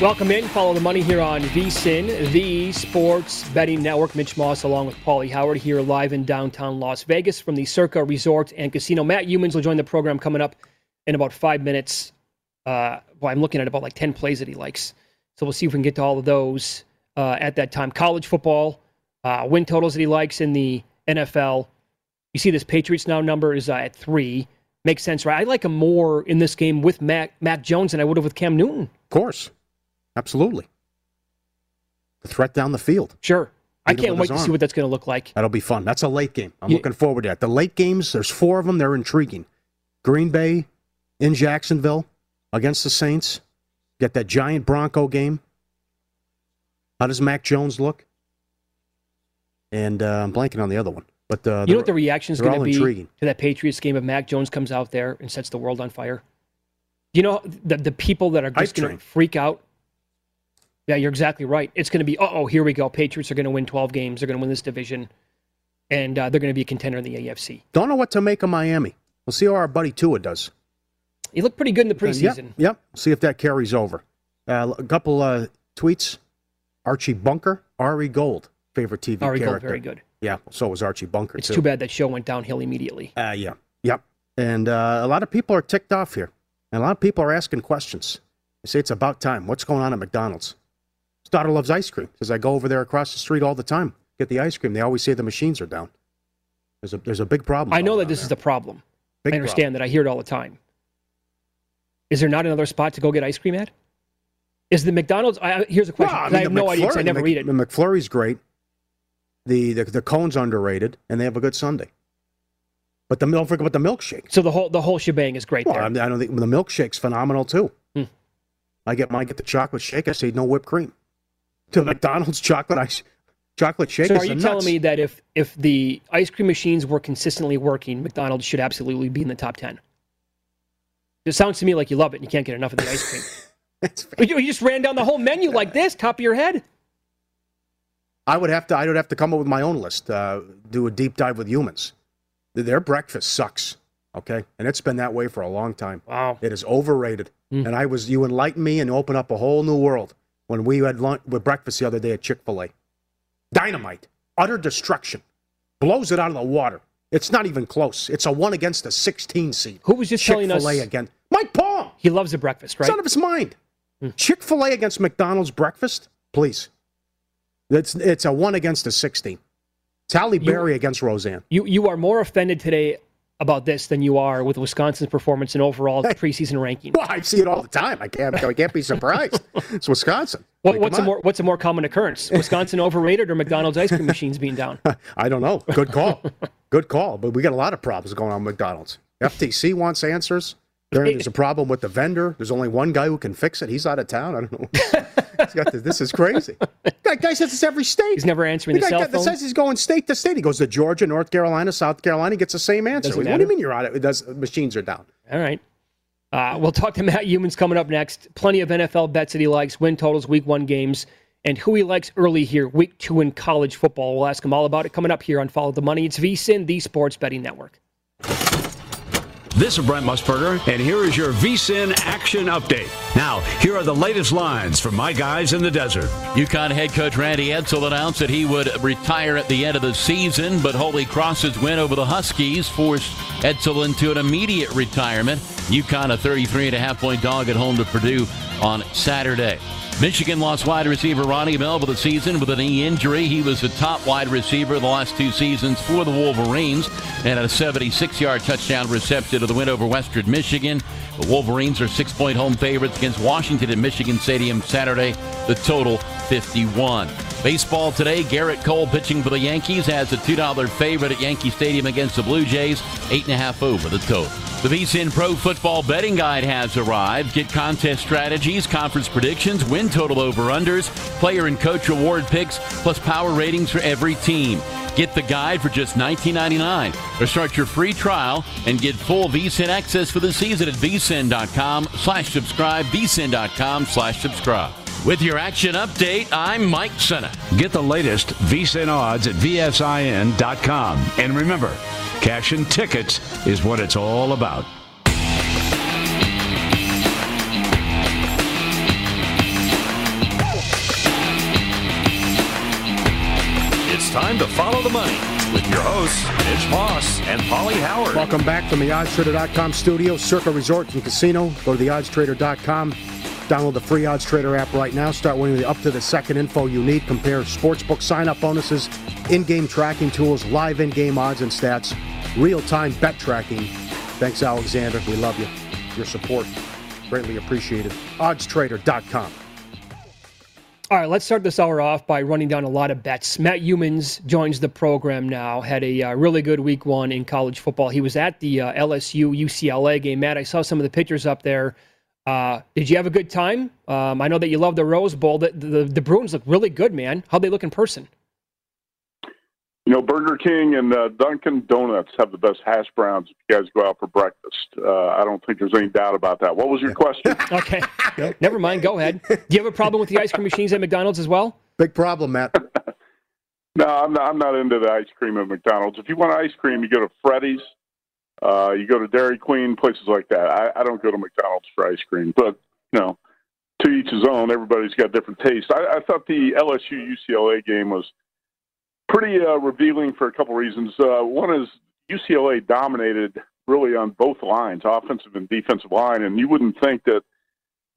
Welcome in. Follow the money here on VSIN, the Sports Betting Network. Mitch Moss, along with Pauly Howard, here live in downtown Las Vegas from the Circa Resort and Casino. Matt Youmans will join the program coming up in about five minutes. Uh, well, I'm looking at about like 10 plays that he likes. So we'll see if we can get to all of those uh, at that time. College football, uh, win totals that he likes in the NFL. You see this Patriots now number is uh, at three. Makes sense, right? I like him more in this game with Mac, Mac Jones than I would have with Cam Newton. Of course. Absolutely. The threat down the field. Sure. I can't wait to see what that's going to look like. That'll be fun. That's a late game. I'm yeah. looking forward to that. The late games, there's four of them. They're intriguing. Green Bay in Jacksonville against the Saints. Get that giant Bronco game. How does Mac Jones look? And uh, I'm blanking on the other one. But uh, you know what the reaction is going to be intriguing. to that Patriots game if Mac Jones comes out there and sets the world on fire? You know the the people that are just going to freak out yeah, you're exactly right. It's going to be, uh oh, here we go. Patriots are going to win 12 games. They're going to win this division, and uh, they're going to be a contender in the AFC. Don't know what to make of Miami. We'll see how our buddy Tua does. He looked pretty good in the preseason. Yep, yep. See if that carries over. Uh, a couple uh, tweets. Archie Bunker, Ari Gold, favorite TV Ari character. Gold, very good. Yeah, so was Archie Bunker. It's too. too bad that show went downhill immediately. Uh, yeah, yep. And uh, a lot of people are ticked off here, and a lot of people are asking questions. They say it's about time. What's going on at McDonald's? His daughter loves ice cream. Says I go over there across the street all the time, get the ice cream. They always say the machines are down. There's a there's a big problem. I know that this there. is the problem. Big I understand problem. that. I hear it all the time. Is there not another spot to go get ice cream at? Is the McDonald's? I, here's a question. Well, I, mean, I have no idea. I never the, read it. The McFlurry's great. The, the the cone's underrated, and they have a good sundae. But the don't forget about the milkshake. So the whole the whole shebang is great. Well, there. I don't think the milkshake's phenomenal too. Hmm. I get my get the chocolate shake. I say no whipped cream to McDonald's chocolate ice chocolate shake. So are you telling me that if if the ice cream machines were consistently working, McDonald's should absolutely be in the top ten? It sounds to me like you love it and you can't get enough of the ice cream. you, you just ran down the whole menu like this, top of your head. I would have to. I would have to come up with my own list. Uh, do a deep dive with Youmans. Their breakfast sucks. Okay, and it's been that way for a long time. Wow, it is overrated. Mm. And I was you enlightened me and open up a whole new world when we had lunch with breakfast the other day at Chick fil A. Dynamite, utter destruction, blows it out of the water. It's not even close. It's a one against a 16 seed. Who was just Chick-fil-A telling us? again. Mike Palm. He loves the breakfast, right? It's out of his mind. Hmm. Chick fil A against McDonald's breakfast? Please. It's it's a one against a sixteen. Halle Berry against Roseanne. You you are more offended today about this than you are with Wisconsin's performance and overall preseason ranking. Well, I see it all the time. I can't I can't be surprised. it's Wisconsin. What, like, what's a more what's a more common occurrence? Wisconsin overrated or McDonald's ice cream machines being down? I don't know. Good call. Good call. But we got a lot of problems going on with McDonald's. FTC wants answers. There's a problem with the vendor. There's only one guy who can fix it. He's out of town. I don't know. this, this, is crazy. That guy says it's every state. He's never answering the, the cell phone. says he's going state to state. He goes to Georgia, North Carolina, South Carolina. He gets the same answer. What do you mean you're out? It does. Machines are down. All right. Uh, we'll talk to Matt Youmans coming up next. Plenty of NFL bets that he likes, win totals, week one games, and who he likes early here, week two in college football. We'll ask him all about it coming up here on Follow the Money. It's VSIN, the sports betting network. This is Brent Musburger, and here is your VSIN action update. Now, here are the latest lines from my guys in the desert. UConn head coach Randy Edsall announced that he would retire at the end of the season, but Holy Cross's win over the Huskies forced Edsall into an immediate retirement. UConn a 33 and a half point dog at home to Purdue on Saturday. Michigan lost wide receiver Ronnie Bell for the season with a knee injury. He was the top wide receiver the last two seasons for the Wolverines and a 76 yard touchdown reception to the win over Western Michigan. The Wolverines are six point home favorites against Washington at Michigan Stadium Saturday. The total 51. Baseball today, Gerrit Cole pitching for the Yankees has a $2 favorite at Yankee Stadium against the Blue Jays, 8.5 over the total. The VSIN Pro Football Betting Guide has arrived. Get contest strategies, conference predictions, win total over-unders, player and coach reward picks, plus power ratings for every team. Get the guide for just $19.99 or start your free trial and get full VSIN access for the season at vsin.com slash subscribe, vsin.com slash subscribe. With your action update, I'm Mike Senna. Get the latest VSIN odds at vsin.com. And remember, cash and tickets is what it's all about. It's time to follow the money with your hosts, Mitch Moss and Pauly Howard. Welcome back from the oddstrader.com studio, Circa Resort and Casino. Go to theoddstrader.com Download the free Odds Trader app right now. Start winning the up to the second info you need. Compare sportsbook sign-up bonuses, in-game tracking tools, live in-game odds and stats, real-time bet tracking. Thanks, Alexander. We love you. Your support greatly appreciated. OddsTrader.com. All right, let's start this hour off by running down a lot of bets. Matt Youmans joins the program now. Had a uh, really good week one in college football. He was at the uh, LSU UCLA game. Matt, I saw some of the pictures up there. Uh, did you have a good time? Um, I know that you love the Rose Bowl. The, the, the Bruins look really good, man. How'd they look in person? You know, Burger King and uh, Dunkin' Donuts have the best hash browns if you guys go out for breakfast. Uh, I don't think there's any doubt about that. What was your question? okay. Never mind. Go ahead. Do you have a problem with the ice cream machines at McDonald's as well? Big problem, Matt. no, I'm not, I'm not into the ice cream at McDonald's. If you want ice cream, you go to Freddy's uh, you go to Dairy Queen, places like that. I, I don't go to McDonald's for ice cream, but you know, to each his own. Everybody's got different tastes. I, I thought the LSU UCLA game was pretty uh, revealing for a couple reasons. Uh, one is UCLA dominated really on both lines, offensive and defensive line, and you wouldn't think that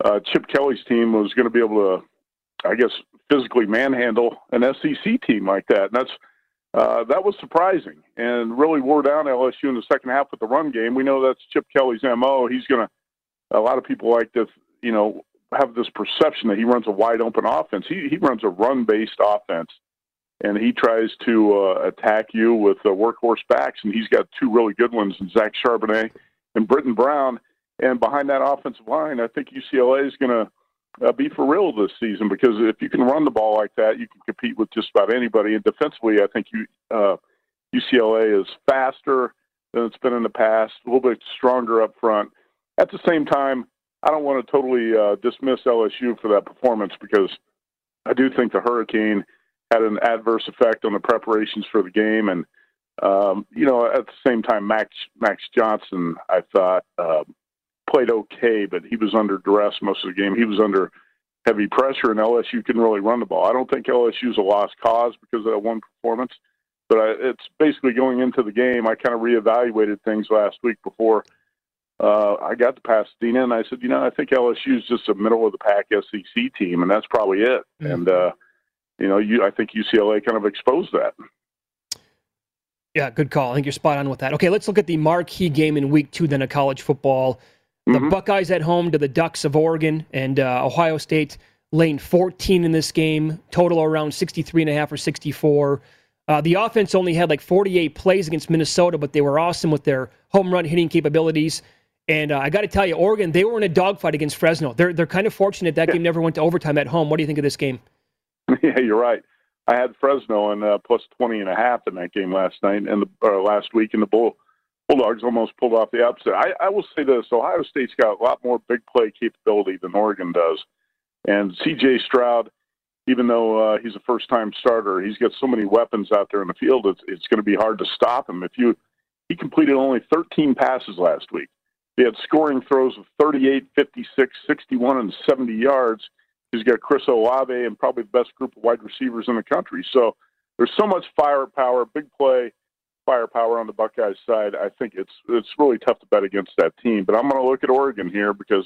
uh, Chip Kelly's team was going to be able to, I guess, physically manhandle an SEC team like that. And that's uh, that was surprising and really wore down LSU in the second half with the run game. We know that's Chip Kelly's mo. He's going to. A lot of people like to, you know, have this perception that he runs a wide open offense. He he runs a run based offense, and he tries to uh, attack you with uh, workhorse backs. And he's got two really good ones, in Zach Charbonnet and Brittain Brown. And behind that offensive line, I think UCLA is going to uh, be for real this season because if you can run the ball like that, you can compete with just about anybody. And defensively, I think you, uh, UCLA is faster than it's been in the past, a little bit stronger up front. At the same time, I don't want to totally uh, dismiss LSU for that performance because I do think the Hurricane had an adverse effect on the preparations for the game. And, um, you know, at the same time, Max, Max Johnson, I thought, uh, played okay, but he was under duress most of the game. He was under heavy pressure, and LSU couldn't really run the ball. I don't think LSU's a lost cause because of that one performance, but I, it's basically going into the game. I kind of reevaluated things last week before uh, I got to Pasadena, and I said, you know, I think LSU's just a middle of the pack SEC team, and that's probably it. Mm-hmm. And uh, you know, you, I think UCLA kind of exposed that. Yeah, good call. I think you're spot on with that. Okay, let's look at the marquee game in week two then of college football. The mm-hmm. Buckeyes at home to the Ducks of Oregon and uh, Ohio State lane 14 in this game, total around 63 and a half or 64. Uh, the offense only had like 48 plays against Minnesota, but they were awesome with their home run hitting capabilities. And uh, I got to tell you, Oregon, they were in a dogfight against Fresno. They're they're kind of fortunate that game never went to overtime at home. What do you think of this game? Yeah, you're right. I had Fresno and uh, plus 20 and a half in that game last night and the last week, and the Bull Bulldogs almost pulled off the upset. I, I will say this: Ohio State's got a lot more big play capability than Oregon does, and C.J. Stroud, even though uh, he's a first-time starter, he's got so many weapons out there in the field. It's, it's going to be hard to stop him. If you he completed only 13 passes last week. He had scoring throws of 38, 56, 61, and 70 yards He's got Chris Olave and probably the best group of wide receivers in the country. So there's so much firepower, big play firepower on the Buckeyes side. I think it's it's really tough to bet against that team. But I'm going to look at Oregon here because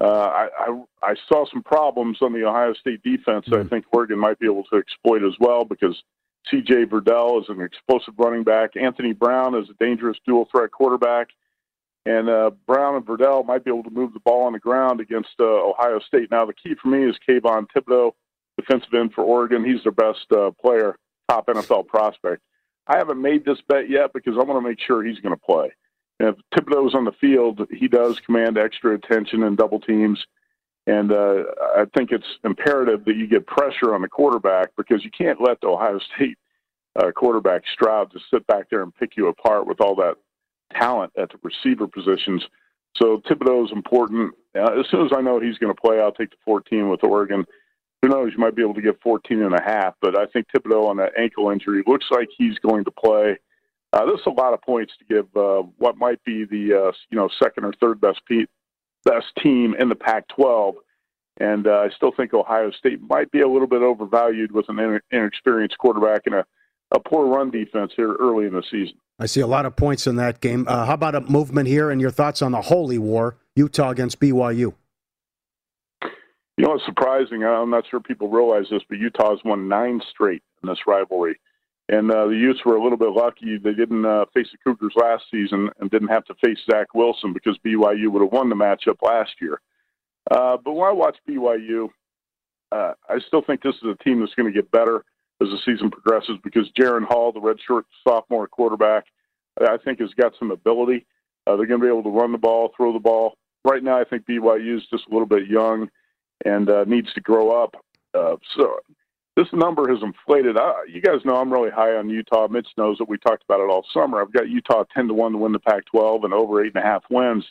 uh, I, I, I saw some problems on the Ohio State defense. Mm-hmm. I think Oregon might be able to exploit as well because C.J. Verdell is an explosive running back. Anthony Brown is a dangerous dual threat quarterback. And uh, Brown and Verdell might be able to move the ball on the ground against uh, Ohio State. Now, the key for me is Kayvon Thibodeaux, defensive end for Oregon. He's their best uh, player, top NFL prospect. I haven't made this bet yet because I want to make sure he's going to play. And if Thibodeaux's on the field, he does command extra attention and double teams. And uh, I think it's imperative that you get pressure on the quarterback because you can't let the Ohio State uh, quarterback Stroud just sit back there and pick you apart with all that talent at the receiver positions. So Thibodeaux is important. Uh, as soon as I know he's going to play, I'll take the 14 with Oregon. Who knows? You might be able to get 14 and a half, but I think Thibodeaux on that ankle injury looks like he's going to play. Uh, is a lot of points to give uh, what might be the uh, you know second or third best pe- best team in the Pac-12, and uh, I still think Ohio State might be a little bit overvalued with an inexperienced quarterback and a, a poor run defense here early in the season. I see a lot of points in that game. Uh, how about a movement here and your thoughts on the holy war, Utah against BYU? You know, it's surprising. I'm not sure people realize this, but Utah's won nine straight in this rivalry. And uh, the Utes were a little bit lucky. They didn't uh, face the Cougars last season and didn't have to face Zach Wilson because BYU would have won the matchup last year. Uh, but when I watch BYU, uh, I still think this is a team that's going to get better as the season progresses because Jaren Hall, the redshirt sophomore quarterback, I think has got some ability. Uh, they're going to be able to run the ball, throw the ball. Right now, I think BYU is just a little bit young and uh, needs to grow up. Uh, so this number has inflated. you guys know I'm really high on Utah. Mitch knows that we talked about it all summer. I've got Utah 10 to 1 to win the Pac 12 and over eight and a half wins.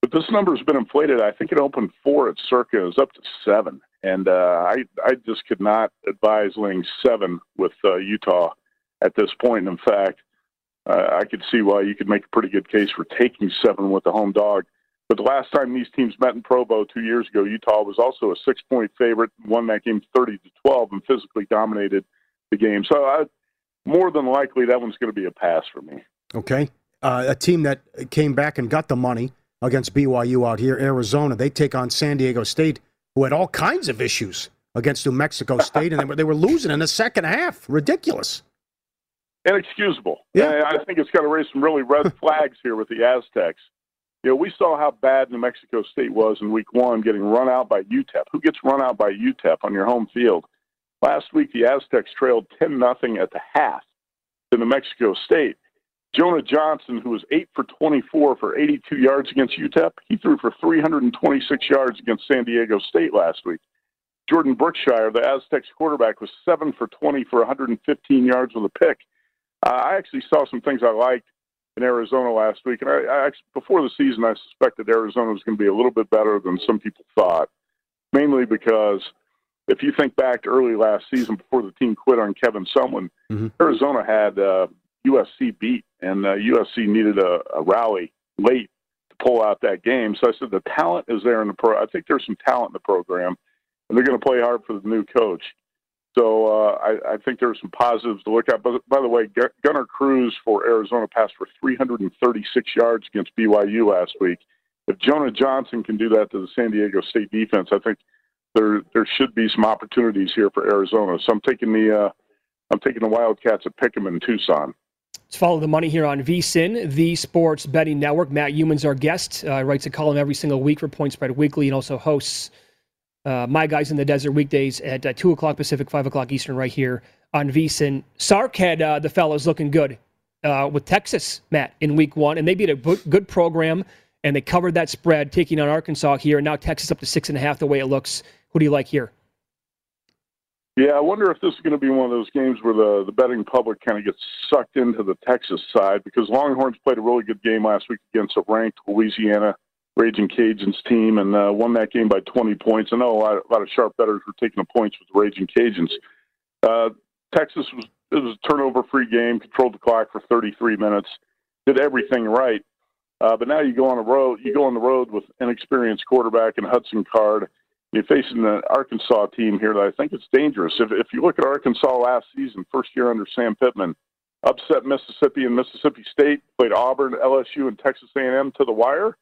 But this number has been inflated. I think it opened four at Circa. It was up to seven. And uh, I, I just could not advise laying seven with uh, Utah at this point. In fact, uh, I could see why you could make a pretty good case for taking seven with the home dog. But the last time these teams met in Provo two years ago, Utah was also a six-point favorite, won that game 30 to 12, and physically dominated the game. So I, more than likely, that one's going to be a pass for me. Okay, uh, a team that came back and got the money against BYU out here, Arizona. They take on San Diego State who had all kinds of issues against New Mexico State, and they were, they were losing in the second half. Ridiculous. Inexcusable. Yeah. I think it's got to raise some really red flags here with the Aztecs. You know, we saw how bad New Mexico State was in week one, getting run out by UTEP. Who gets run out by UTEP on your home field? Last week, the Aztecs trailed 10 nothing at the half to New Mexico State. Jonah Johnson, who was 8 for 24 for 82 yards against UTEP, he threw for 326 yards against San Diego State last week. Jordan Brookshire, the Aztecs quarterback, was 7 for 20 for 115 yards with a pick. Uh, I actually saw some things I liked in Arizona last week, and I, I actually, before the season, I suspected Arizona was going to be a little bit better than some people thought, mainly because if you think back to early last season before the team quit on Kevin Sumlin, mm-hmm. Arizona had uh, USC beat, and uh, USC needed a, a rally late to pull out that game. So I said the talent is there in the pro. I think there's some talent in the program, and they're going to play hard for the new coach. So uh, I, I, think are some positives to look at. But by the way, Gunner Cruz for Arizona passed for 336 yards against BYU last week. If Jonah Johnson can do that to the San Diego State defense, I think there there should be some opportunities here for Arizona. So I'm taking the uh, I'm taking the Wildcats at Pick'em in Tucson. Let's follow the money here on VSIN, the Sports Betting Network. Matt Youmans, our guest, uh, writes a column every single week for Point Spread Weekly and also hosts uh, My Guys in the Desert weekdays at uh, 2 o'clock Pacific, 5 o'clock Eastern, right here on VSIN. Sark had uh, the fellows looking good uh, with Texas, Matt, in week one, and they beat a good program, and they covered that spread, taking on Arkansas here, and now Texas up to six and a half the way it looks. Who do you like here? Yeah, I wonder if this is going to be one of those games where the, the betting public kind of gets sucked into the Texas side because Longhorns played a really good game last week against a ranked Louisiana Raging Cajuns team and uh, won that game by 20 points. I know a lot, a lot of sharp bettors were taking the points with the Raging Cajuns. Uh, Texas was it was a turnover-free game, controlled the clock for 33 minutes, did everything right. Uh, but now you go on the road. You go on the road with an inexperienced quarterback and Hudson Card you're facing the Arkansas team here that I think it's dangerous. If, if you look at Arkansas last season, first year under Sam Pittman, upset Mississippi and Mississippi State, played Auburn, LSU, and Texas A&M to the wire.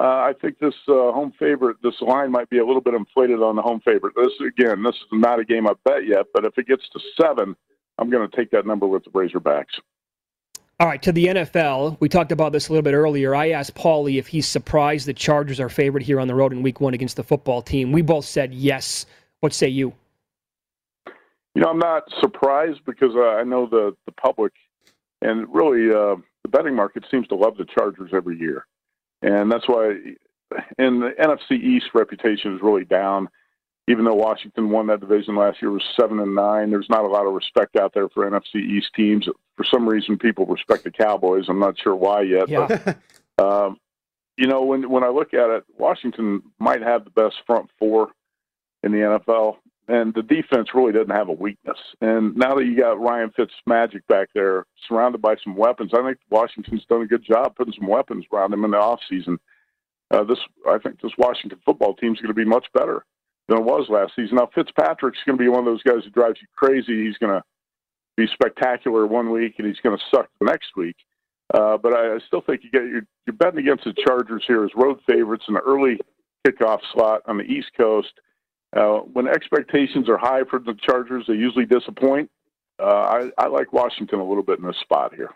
Uh, I think this uh, home favorite, this line might be a little bit inflated on the home favorite. This again, this is not a game I bet yet, but if it gets to seven, I'm going to take that number with the Razorbacks. All right, to the NFL. We talked about this a little bit earlier. I asked Pauly if he's surprised the Chargers are favored here on the road in week one against the football team. We both said yes. What say you? You know, I'm not surprised because uh, I know the, the public and really uh, the betting market seems to love the Chargers every year. And that's why, and the NFC East reputation is really down even though Washington won that division last year, was seven and nine. There's not a lot of respect out there for NFC East teams. For some reason, people respect the Cowboys. I'm not sure why yet. Yeah. But, um, you know, when when I look at it, Washington might have the best front four in the NFL, and the defense really doesn't have a weakness. And now that you got Ryan Fitzmagic back there, surrounded by some weapons, I think Washington's done a good job putting some weapons around him in the offseason. Uh, this, I think, this Washington football team is going to be much better than it was last season. Now Fitzpatrick's going to be one of those guys who drives you crazy. He's going to be spectacular one week and he's going to suck the next week. Uh, but I, I still think you get you're, you're betting against the Chargers here as road favorites in the early kickoff slot on the East Coast. Uh, when expectations are high for the Chargers, they usually disappoint. Uh, I, I like Washington a little bit in this spot here.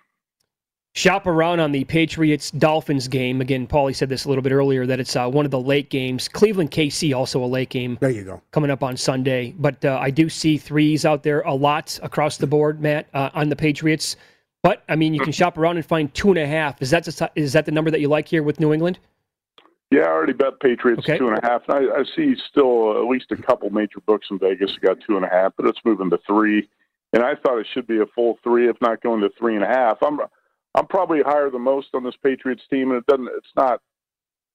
Shop around on the Patriots Dolphins game. Again, Pauly said this a little bit earlier that it's uh, one of the late games. Cleveland KC also a late game. There you go. Coming up on Sunday. But uh, I do see threes out there a lot across the board, Matt, uh, on the Patriots. But I mean, you can shop around and find two and a half. Is that the, is that the number that you like here with New England? Yeah, I already bet Patriots okay. two and a half. I, I see still uh, at least a couple major books in Vegas got two and a half, but it's moving to three. And I thought it should be a full three, if not going to three and a half. I'm I'm probably higher than most on this Patriots team, and it doesn't. It's not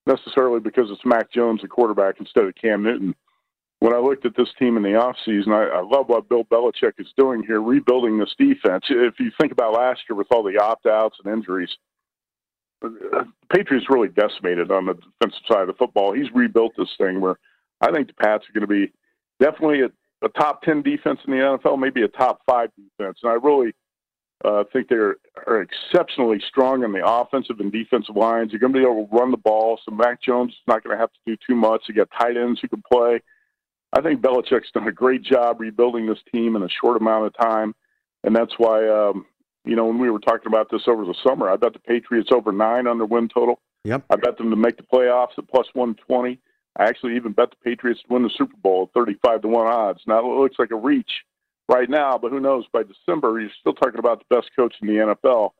necessarily because it's Mac Jones, the quarterback, instead of Cam Newton. When I looked at this team in the offseason, I, I love what Bill Belichick is doing here, rebuilding this defense. If you think about last year with all the opt outs and injuries, Patriots really decimated on the defensive side of the football. He's rebuilt this thing where I think the Pats are going to be definitely a, a top 10 defense in the NFL, maybe a top five defense. And I really uh, think they are exceptionally strong on the offensive and defensive lines. You're going to be able to run the ball, so Mac Jones is not going to have to do too much. You got tight ends who can play. I think Belichick's done a great job rebuilding this team in a short amount of time, and that's why um, you know when we were talking about this over the summer, I bet the Patriots over nine on their win total. Yep. I bet them to make the playoffs at plus one twenty. I actually even bet the Patriots to win the Super Bowl at thirty five to one odds. Now it looks like a reach right now, but who knows? By December, you're still talking about the best coach in the NFL,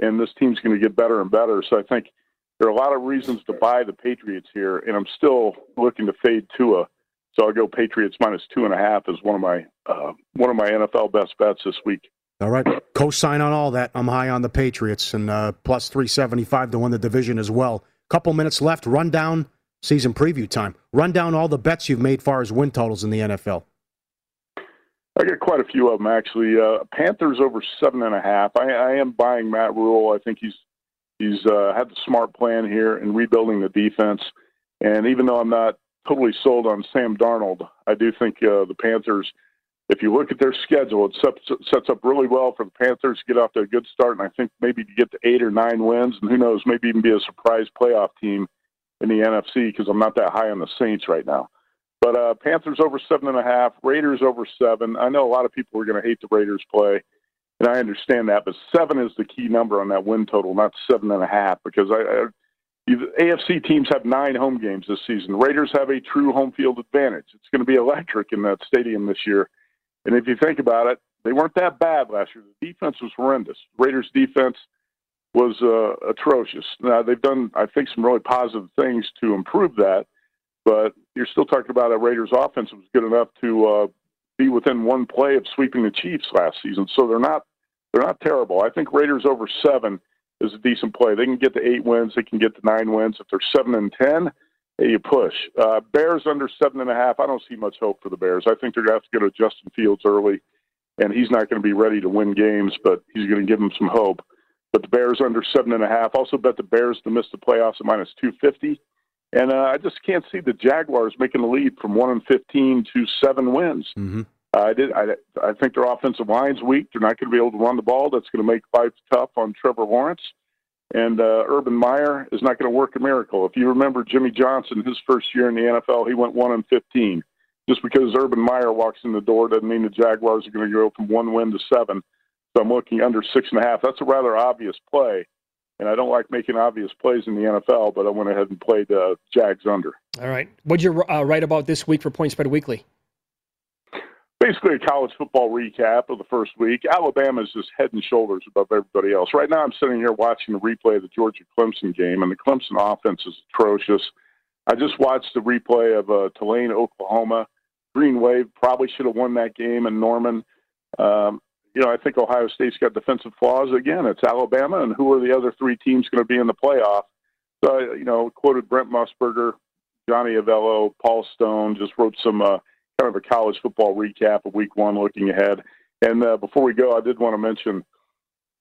and this team's going to get better and better. So I think there are a lot of reasons to buy the Patriots here, and I'm still looking to fade Tua. So I'll go Patriots minus two and a half as one of my uh, one of my NFL best bets this week. All right, co-sign on all that. I'm high on the Patriots and uh, plus 375 to win the division as well. Couple minutes left. Run down season preview time. Run down all the bets you've made far as win totals in the NFL. I got quite a few of them actually. Uh, Panthers over seven and a half. I, I am buying Matt Rhule. I think he's he's uh, had the smart plan here in rebuilding the defense. And even though I'm not totally sold on Sam Darnold, I do think uh, the Panthers. If you look at their schedule, it sets, up really well for the Panthers to get off to a good start, and I think maybe to get to eight or nine wins, and who knows, maybe even be a surprise playoff team in the NFC because I'm not that high on the Saints right now. But uh, Panthers over seven and a half, Raiders over seven. I know a lot of people are going to hate the Raiders play, and I understand that. But seven is the key number on that win total, not seven and a half, because I, I AFC teams have nine home games this season. Raiders have a true home field advantage. It's going to be electric in that stadium this year. And if you think about it, they weren't that bad last year. The defense was horrendous. Raiders defense was uh, atrocious. Now they've done, I think, some really positive things to improve that, but you're still talking about a Raiders offense was good enough to uh, be within one play of sweeping the Chiefs last season. So they're not they're not terrible. I think Raiders over seven is a decent play. They can get to eight wins. They can get to nine wins. If they're seven and ten, you push. Uh, Bears under seven and a half. I don't see much hope for the Bears. I think they're going to have to go to Justin Fields early, and he's not going to be ready to win games, but he's going to give them some hope. But the Bears under seven and a half. Also bet the Bears to miss the playoffs at minus two fifty. And uh, I just can't see the Jaguars making the lead from one and fifteen to seven wins. Mm-hmm. Uh, I did. I, I think their offensive line's weak. They're not going to be able to run the ball. That's going to make life tough on Trevor Lawrence. And uh, Urban Meyer is not going to work a miracle. If you remember Jimmy Johnson, his first year in the NFL, he went one and fifteen. Just because Urban Meyer walks in the door doesn't mean the Jaguars are going to go from one win to seven. So I'm looking under six and a half. That's a rather obvious play. And I don't like making obvious plays in the NFL, but I went ahead and played uh, Jags under. All right. What'd you uh, write about this week for Point Spread Weekly? Basically, a college football recap of the first week. Alabama is just head and shoulders above everybody else. Right now, I'm sitting here watching the replay of the Georgia Clemson game, and the Clemson offense is atrocious. I just watched the replay of uh, Tulane, Oklahoma. Green Wave probably should have won that game in Norman. Um, you know, I think Ohio State's got defensive flaws. Again, it's Alabama, and who are the other three teams going to be in the playoff? So, you know, quoted Brent Musburger, Johnny Avello, Paul Stone, just wrote some uh, kind of a college football recap of week one looking ahead. And uh, before we go, I did want to mention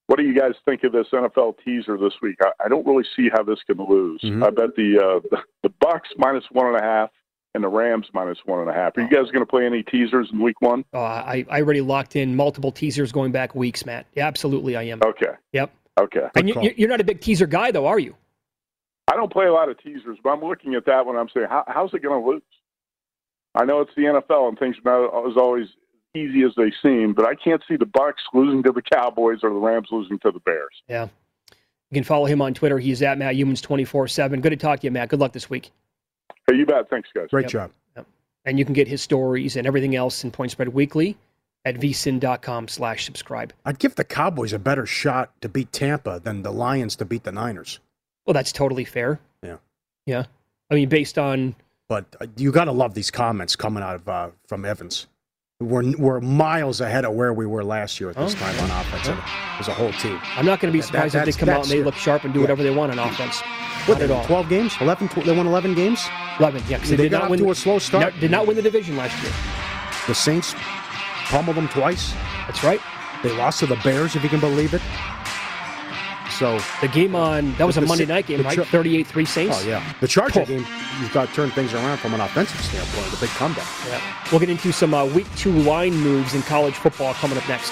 what do you guys think of this NFL teaser this week? I, I don't really see how this can lose. Mm-hmm. I bet the, uh, the the Bucs minus one and a half and the Rams minus one and a half. Are you guys going to play any teasers in week one? Uh, I, I already locked in multiple teasers going back weeks, Matt. Yeah, absolutely, I am. Okay. Yep. Okay. And you, you're not a big teaser guy, though, are you? I don't play a lot of teasers, but I'm looking at that when I'm saying, how, how's it going to lose? I know it's the NFL and things are not as always easy as they seem, but I can't see the Bucs losing to the Cowboys or the Rams losing to the Bears. Yeah. You can follow him on Twitter. He's at Matt Youmans 24 7. Good to talk to you, Matt. Good luck this week. Hey, you bet. Thanks, guys. Great Yep. job. And you can get his stories and everything else in Point Spread Weekly at vsin.com slash subscribe. I'd give the Cowboys a better shot to beat Tampa than the Lions to beat the Niners. Well, that's totally fair. Yeah. Yeah. I mean, based on But uh, you got to love these comments coming out of uh, from Evans. We're, we're miles ahead of where we were last year at this Oh. time on offense as a whole team. I'm not going to be surprised that- if they come out and they look sharp and do yeah. whatever they want on offense. What, at all. 12 games? 11? Tw- they won 11 games? 11, yeah, because They they, did got not win. to a slow start. no- did not win the division last year. The Saints pummeled them twice. That's right. They lost to the Bears, if you can believe it. So, The game on that was a Monday night game, right? 38-3 Saints. oh, yeah. The Charger game, you've got to turn things around from an offensive standpoint, the big comeback. Yeah. We'll get into some uh, week two line moves in college football coming up next.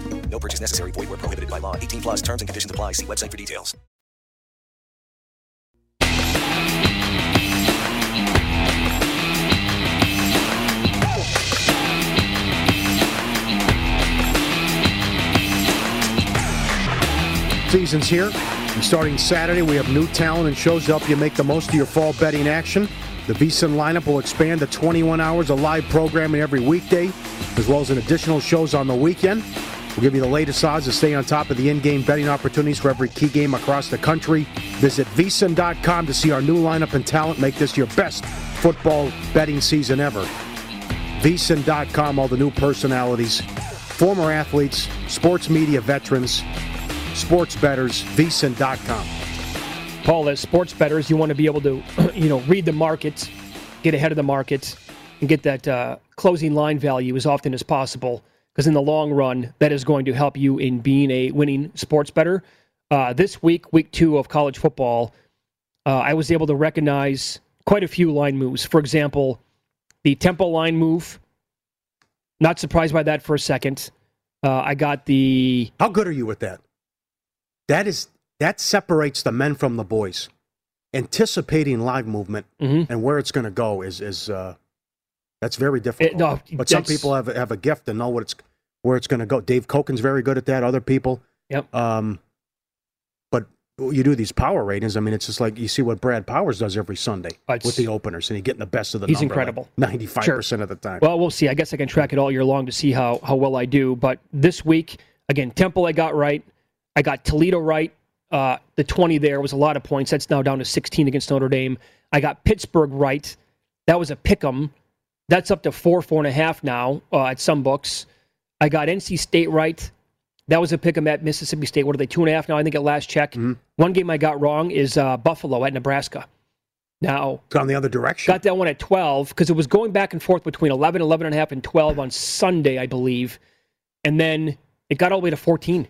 No purchase necessary. Void where prohibited by law. 18 plus terms and conditions apply. See website for details. Season's here. And starting Saturday, we have new talent and shows help you make the most of your fall betting action. The VSIN lineup will expand to 21 hours of live programming every weekday, as well as an additional shows on the weekend. We'll give you the latest odds to stay on top of the in-game betting opportunities for every key game across the country. Visit vsin.com to see our new lineup and talent. Make this your best football betting season ever. vsin.com, all the new personalities, former athletes, sports media veterans, sports betters, vsin.com. Paul, as sports bettors, you want to be able to, you know, read the markets, get ahead of the markets, and get that uh, closing line value as often as possible. Because in the long run, that is going to help you in being a winning sports better. Uh, this week, week two of college football, uh, I was able to recognize quite a few line moves. For example, the Temple line move. Not surprised by that for a second. Uh, I got the. How good are you with that? That is that separates the men from the boys. Anticipating live movement Mm-hmm. and where it's going to go is is uh, that's very difficult. It- no, but some people have have a gift and know what it's where it's going to go. Dave Koken's very good at that. Other people, Yep. Um, but you do these power ratings. I mean, it's just like you see what Brad Powers does every Sunday It's- with the openers, and he's getting the best of the. He's number, incredible. 95% of the time. Well, we'll see. I guess I can track it all year long to see how how well I do. But this week, again, Temple I got right. I got Toledo right. Uh, the 20 there was a lot of points. That's now down to 16 against Notre Dame. I got Pittsburgh right. That was a pick 'em. That's up to four, four and a half now uh, at some books. I got NC State right. That was a pick 'em at Mississippi State. What are they, two and a half now? I think at last check. One game I got wrong is uh, Buffalo at Nebraska. Now, gone the other direction. Got that one at 12 because it was going back and forth between 11, 11 and a half, and 12 on Sunday, I believe. And then it got all the way to 14.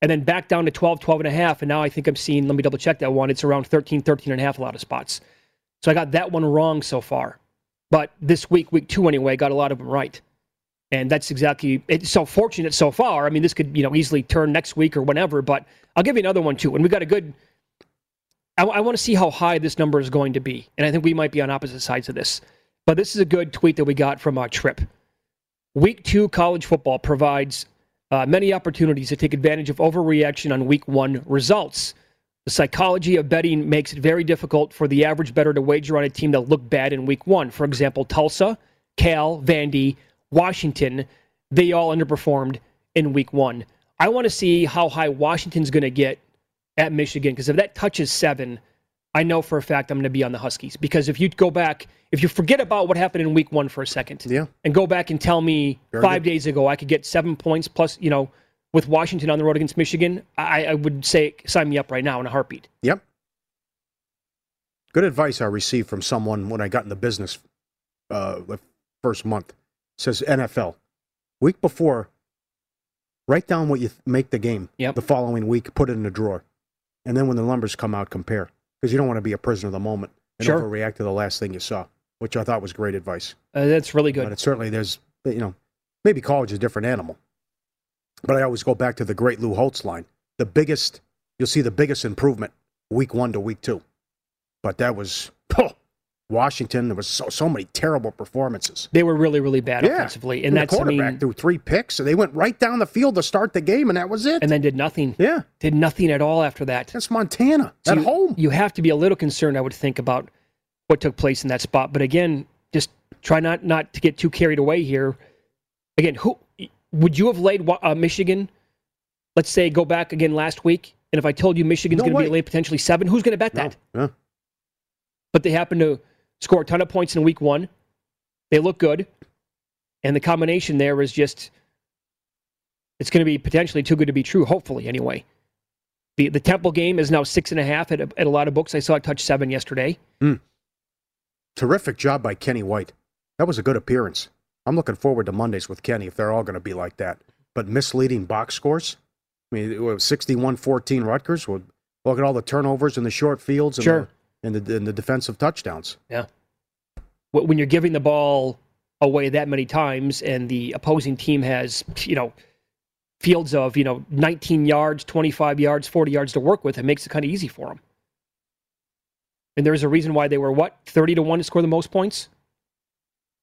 And then back down to 12, 12 and a half. And now I think I'm seeing, let me double check that one. It's around 13, 13 and a half, a lot of spots. So I got that one wrong so far. But this week, week two anyway, got a lot of them right. And that's exactly, it's so fortunate so far. I mean, this could, you know, easily turn next week or whenever, but I'll give you another one too. And we got a good, I, I want to see how high this number is going to be. And I think we might be on opposite sides of this. But this is a good tweet that we got from our trip. Week two college football provides uh, many opportunities to take advantage of overreaction on week one results. The psychology of betting makes it very difficult for the average bettor to wager on a team that looked bad in week one. For example, Tulsa, Cal, Vandy, Washington, they all underperformed in week one. I want to see how high Washington's going to get at Michigan because if that touches seven, I know for a fact I'm going to be on the Huskies. Because if you go back, if you forget about what happened in week one for a second, yeah. and go back and tell me Very five good. days ago I could get seven points plus, you know, with Washington on the road against Michigan, I, I would say sign me up right now in a heartbeat. Yep. Good advice I received from someone when I got in the business uh, the first month. says NFL. Week before, write down what you th- make the game. Yep. The following week, put it in a drawer. And then when the numbers come out, compare. Because you don't want to be a prisoner of the moment and Sure. overreact to the last thing you saw, which I thought was great advice. Uh, that's really good. But it certainly there's you know maybe college is a different animal. But I always go back to the great Lou Holtz line. The biggest you'll see the biggest improvement week one to week two. But that was oh, Washington. There was so so many terrible performances. They were really, really bad Yeah. offensively, And and the that's I quarterback mean, threw three picks. So they went right down the field to start the game, and that was it. and then did nothing. yeah, Did nothing at all after that. that's Montana So at you, home. You have to be a little concerned, I would think, about what took place in that spot. But again, just try not not to get too carried away here. Again, who would you have laid uh, Michigan? Let's say go back again last week, and if I told you Michigan's No going to be laid potentially seven, who's going to bet No, that? yeah. But they happen to score a ton of points in week one. They look good, and the combination there is just it's going to be potentially too good to be true. Hopefully, anyway. The the Temple game is now six and a half at a, at a lot of books. I saw it touch seven yesterday. Terrific job by Kenny White. That was a good appearance. I'm looking forward to Mondays with Kenny if they're all going to be like that. But misleading box scores. I mean, it was 61-14 Rutgers. Well, look at all the turnovers and the short fields and, Sure. the, and, the, and the defensive touchdowns. Yeah. When you're giving the ball away that many times, and the opposing team has you know fields of you know 19 yards, 25 yards, 40 yards to work with, it makes it kind of easy for them. And there's a reason why they were what 30 to one to score the most points.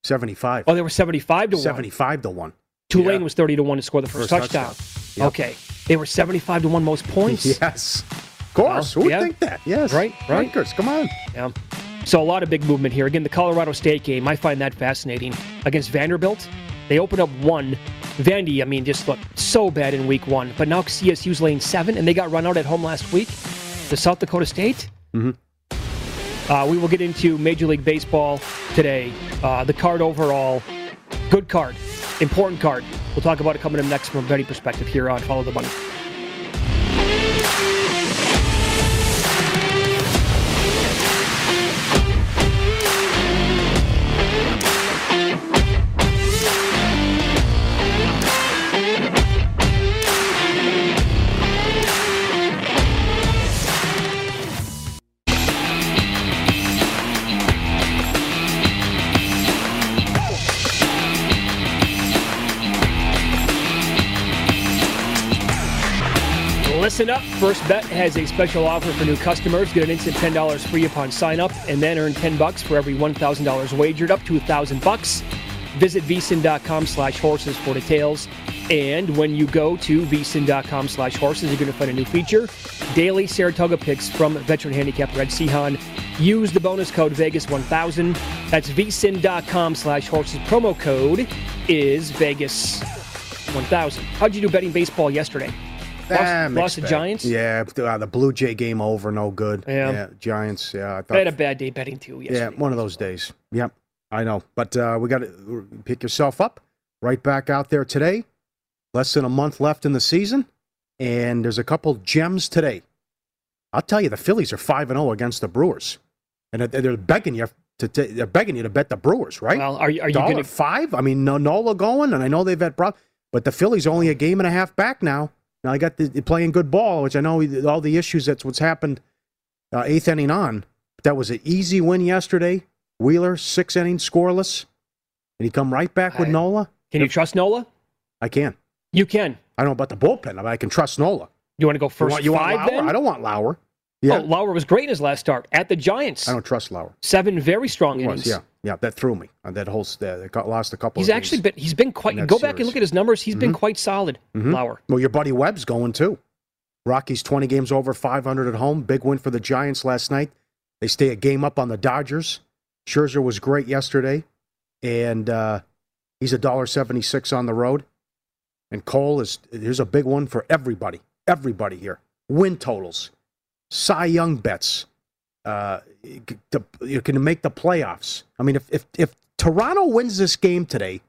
75. Oh, they were 75 to one. 75 to 1. Tulane Yeah. was 30 to 1 to score the first, First touchdown. touchdown. Yep. Okay. They were 75 to 1 most points. Yes. Of course. Well, Who would yeah. think that? Yes. Right, right. Rutgers, come on. Yeah. So a lot of big movement here. Again, the Colorado State game, I find that fascinating. Against Vanderbilt, they opened up one. Vandy, I mean, just looked so bad in week one. But now CSU's laying seven, and they got run out at home last week The South Dakota State. Mhm. Uh, we will get into Major League Baseball today. Uh, the card overall, good card, important card. We'll talk about it coming up next from a betting perspective here on Follow the Money. Listen up. First Bet has a special offer for new customers. Get an instant $10 free upon sign up and then earn 10 bucks for every $1,000 wagered up to 1000 bucks. Visit vsin.com slash horses for details. And when you go to vsin.com slash horses, you're going to find a new feature. Daily Saratoga picks from veteran handicapper Red Sehan. Use the bonus code Vegas1000. That's vsin.com slash horses. Promo code is Vegas1000. How'd you do betting baseball yesterday? Lost, Ah, the. Giants? Yeah, uh, the Blue Jay game over, no good. Yeah. Giants. Yeah, I I thought. had a bad day betting too yeah, one of those days. Yep, I know. But uh, we got to pick yourself up. Right back out there today. Less than a month left in the season, and there's a couple gems today. I'll tell you, the Phillies are five and zero against the Brewers, and they're- begging you to. t- They're begging you to bet the Brewers, right? Well, are you are you going to five? I mean, no, Nola going, and I know they've had problems, but the Phillies only a game and a half back now. Now I got the playing good ball, which I know all the issues. That's what's happened. Uh, eighth inning on, but that was an easy win yesterday. Wheeler six innings scoreless, and he come right back with I- Nola. Can you trust Nola? I can. You can. I don't know about the bullpen, but I can trust Nola. You want to go You first want, you want five Lauer? then? I don't want Lauer. Yeah, Oh, Lauer was great in his last start at the Giants. I don't trust Lauer. Seven very strong He innings. was, yeah, yeah, that threw me. Uh, that whole got lost a couple. He's of actually been he's been quite that go back and look at his numbers. He's been Mhm. quite solid. Lauer. Well, your buddy Webb's going too. Rockies 20 games over, 500 at home. Big win for the Giants last night. They stay a game up on the Dodgers. Scherzer was great yesterday, and uh, he's a dollar seventy-six on the road. And Cole is here's a big one for everybody. Everybody here. Win totals, Cy Young bets. Uh, to, you can make the playoffs. I mean, if, if if Toronto wins this game today,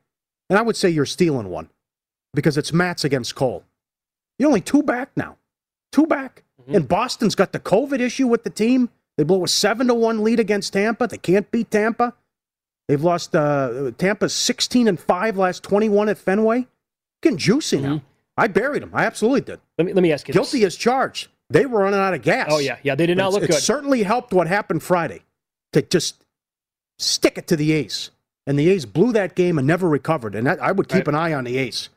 and I would say you're stealing one because it's Matz against Cole. You're only two back now. Two back. And Boston's got the COVID issue with the team. They blow a seven to one lead against Tampa. They can't beat Tampa. They've lost uh, Tampa's 16 and 5 last 21 at Fenway. Getting juicy now. I buried him. I absolutely did. Let me let me ask you this. Guilty as charged. They were running out of gas. Oh yeah, yeah. They did not look it's- good. It certainly helped what happened Friday to just stick it to the A's. And the A's blew that game and never recovered. And that, I would keep Right. an eye on the A's.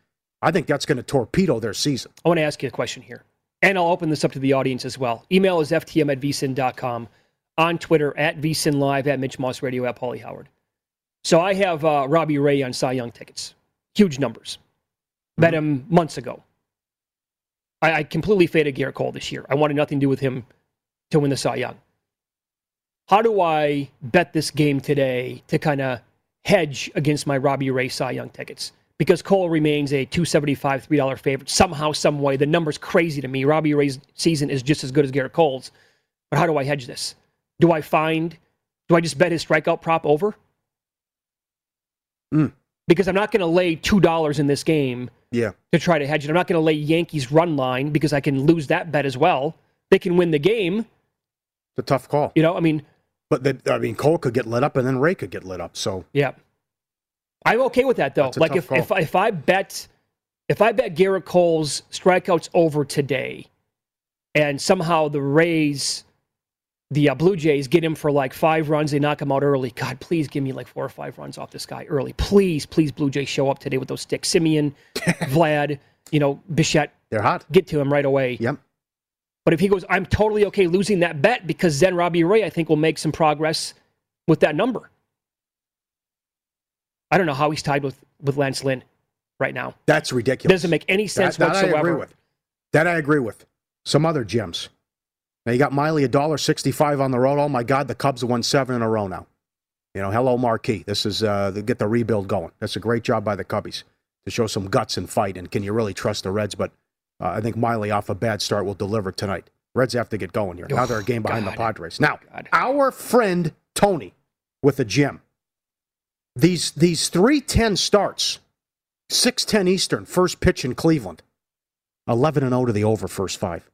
I think that's going to torpedo their season. I want to ask you a question here. And I'll open this up to the audience as well. Email is ftm at vsin.com. on Twitter at VSIN Live, at Mitch Moss Radio, at Pauly Howard. So I have uh, Robbie Ray on Cy Young tickets. Huge numbers. Bet him months ago. I, I completely faded Gerrit Cole this year. I wanted nothing to do with him to win the Cy Young. How do I bet this game today to kind of hedge against my Robbie Ray Cy Young tickets? Because Cole remains a two seventy five, $3 favorite somehow, some way. The number's crazy to me. Robbie Ray's season is just as good as Gerrit Cole's. But how do I hedge this? Do I find, do I just bet his strikeout prop over? Mm. Because I'm not going to lay $2 in this game Yeah. to try to hedge it. I'm not going to lay Yankees run line because I can lose that bet as well. They can win the game. It's a tough call. You know, I mean, But the, I mean, Cole could get lit up, and then Ray could get lit up. So yeah. I'm okay with that though. Like if, call. if if I bet if I bet Gerrit Cole's strikeouts over today, and somehow the Rays, the uh, Blue Jays get him for like five runs, they knock him out early. God, please give me like four or five runs off this guy early. Please, please, Blue Jays show up today with those sticks. Semien, Vlad, you know, Bichette. they're hot. Get to him right away. Yep. But if he goes, I'm totally okay losing that bet because then Robbie Ray, I think, will make some progress with that number. I don't know how he's tied with, with Lance Lynn right now. That's ridiculous. Doesn't make any sense that, that whatsoever. I agree with. That I agree with. Some other gems. Now you got Miley a dollar sixty-five on the road. Oh my God, the Cubs won seven in a row now. You know, hello Marquee. This is uh, get the rebuild going. That's a great job by the Cubbies to show some guts and fight. And can you really trust the Reds? But uh, I think Miley off a bad start will deliver tonight. Reds have to get going here. Now they're a game behind the Padres. Now God. our friend Tony with a gem. These these three ten starts, six ten Eastern, first pitch in Cleveland. Eleven and zero to the over first five.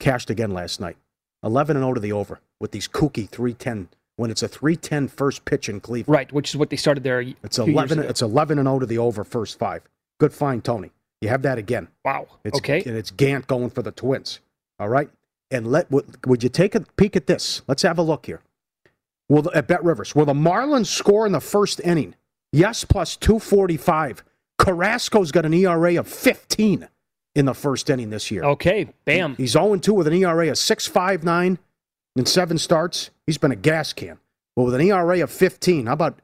Cashed again last night. Eleven and zero to the over with these kooky three ten. When it's a 310 first pitch in Cleveland, Right, which is what they started there. it's few years eleven. ago. It's eleven and zero to the over first five. Good find, Tony. You have that again. Wow. It's, okay. And it's Gant going for the Twins. All right. And let would, would you take a peek at this? Let's have a look here. Will the, at Bet Rivers, will the Marlins score in the first inning? Yes, plus two forty five. Carrasco's got an ERA of fifteen in the first inning this year. Okay. Bam. He's 0 2 with an ERA of six five nine in seven starts. He's been a gas can. But with an ERA of 15, how about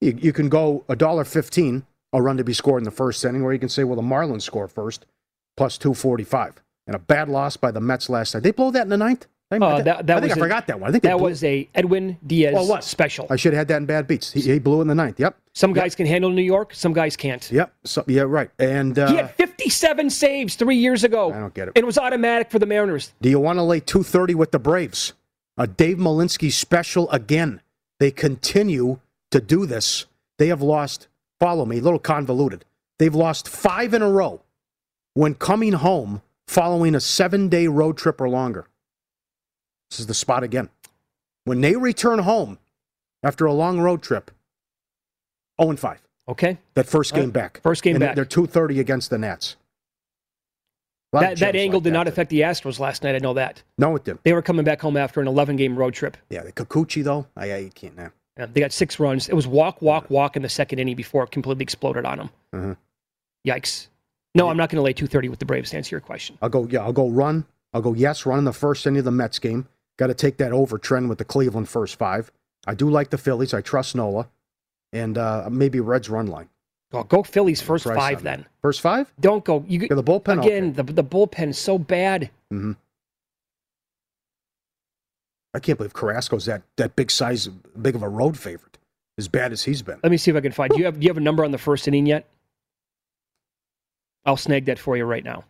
you, you can go a dollar fifteen, a run to be scored in the first inning, or you can say, well, the Marlins score first, plus 245. And a bad loss by the Mets last night. They blow that in the ninth? I, Uh, that, that I think was I a- forgot that one. I think that was a Edwin Diaz Well, what? special. I should have had that in bad beats. He, he blew in the ninth. Yep. Some guys can handle New York, some guys can't. Yep. So, yeah, right. And uh, he had 57 saves three years ago. I don't get it. It was automatic for the Mariners. Do you want to lay 230 with the Braves? A Dave Malinsky special again. They continue to do this. They have lost, follow me, a little convoluted. They've lost five in a row when coming home following a seven day road trip or longer. This is the spot again. When they return home after a long road trip, 0 and 5. Okay. That first game right. back. First game And back. They're 230 against the Nats. A lot of That, that angle like did that. not affect the Astros last night. I know that. No, it didn't. They were coming back home after an 11 game road trip. Yeah, the Kikuchi, though, I, I can't now. Yeah, they got six runs. It was walk, walk, walk in the second inning before it completely exploded on them. Mhm. Yikes. No, I'm not going to lay 230 with the Braves to answer your question. I'll go, yeah, I'll go run. I'll go, yes, run in the first inning of the Mets game. Got to take that over trend with the Cleveland first five. I do like the Phillies. I trust Nola. And uh, maybe Reds run line. Oh, go Phillies first Price five then. First five? Don't go. You Yeah, the bullpen? again. The the bullpen is so bad. hmm I can't believe Carrasco's that, that big size, big of a road favorite, as bad as he's been. Let me see if I can find. Do you have Do you have a number on the first inning yet? I'll snag that for you right now.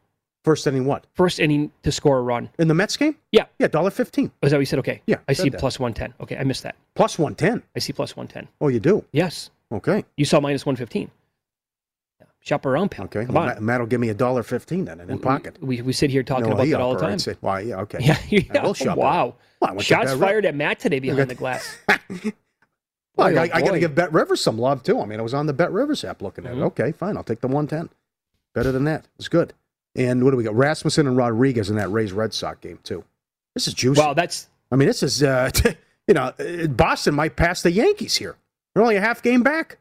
First inning what? First inning to score a run. In the Mets game? Yeah. Yeah, dollar fifteen. Was that what you said? Okay. Yeah, I see that. plus 110. Okay, I missed that. Plus 110. I see plus 110. Oh, you do? Yes. Okay. You saw minus 115. Yeah. Shop around, pal. Okay. Come Well, on. Matt, will give me a dollar fifteen then in We- pocket. We, we sit here talking No, about that all the time. say, Why? Yeah. Okay. Yeah, I yeah. will shop wow. Well, I Shots fired at Matt today behind the glass. Well, I, oh I got to give Bet Rivers some love too. I mean, I was on the Bet Rivers app looking at Mhm. it. Okay, fine. I'll take the 110. Better than that. It's good. And what do we got? Rasmussen and Rodriguez in that Rays Red Sox game too. This is juicy. Well, that's I mean, this is uh, you know, uh, Boston might pass the Yankees here. They're only a half game back.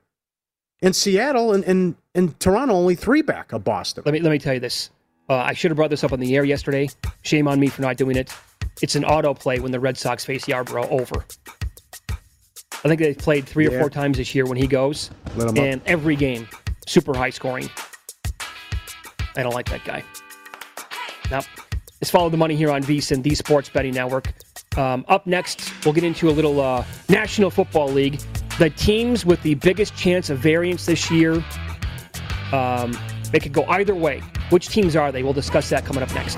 In Seattle and, and, and Toronto, only three back of Boston. let me let me tell you this. Uh, I should have brought this up on the air yesterday. Shame on me for not doing it. it's an autoplay when the Red Sox face Yarbrough over. I think they've played three or four times this year when he goes, Let him up. and every game super high scoring. I don't like that guy. Now, let's follow the money here on VSIN, the Sports Betting Network. Um, up next, we'll get into a little uh, National Football League. The teams with the biggest chance of variance this year, um, they could go either way. Which teams are they? We'll discuss that coming up next.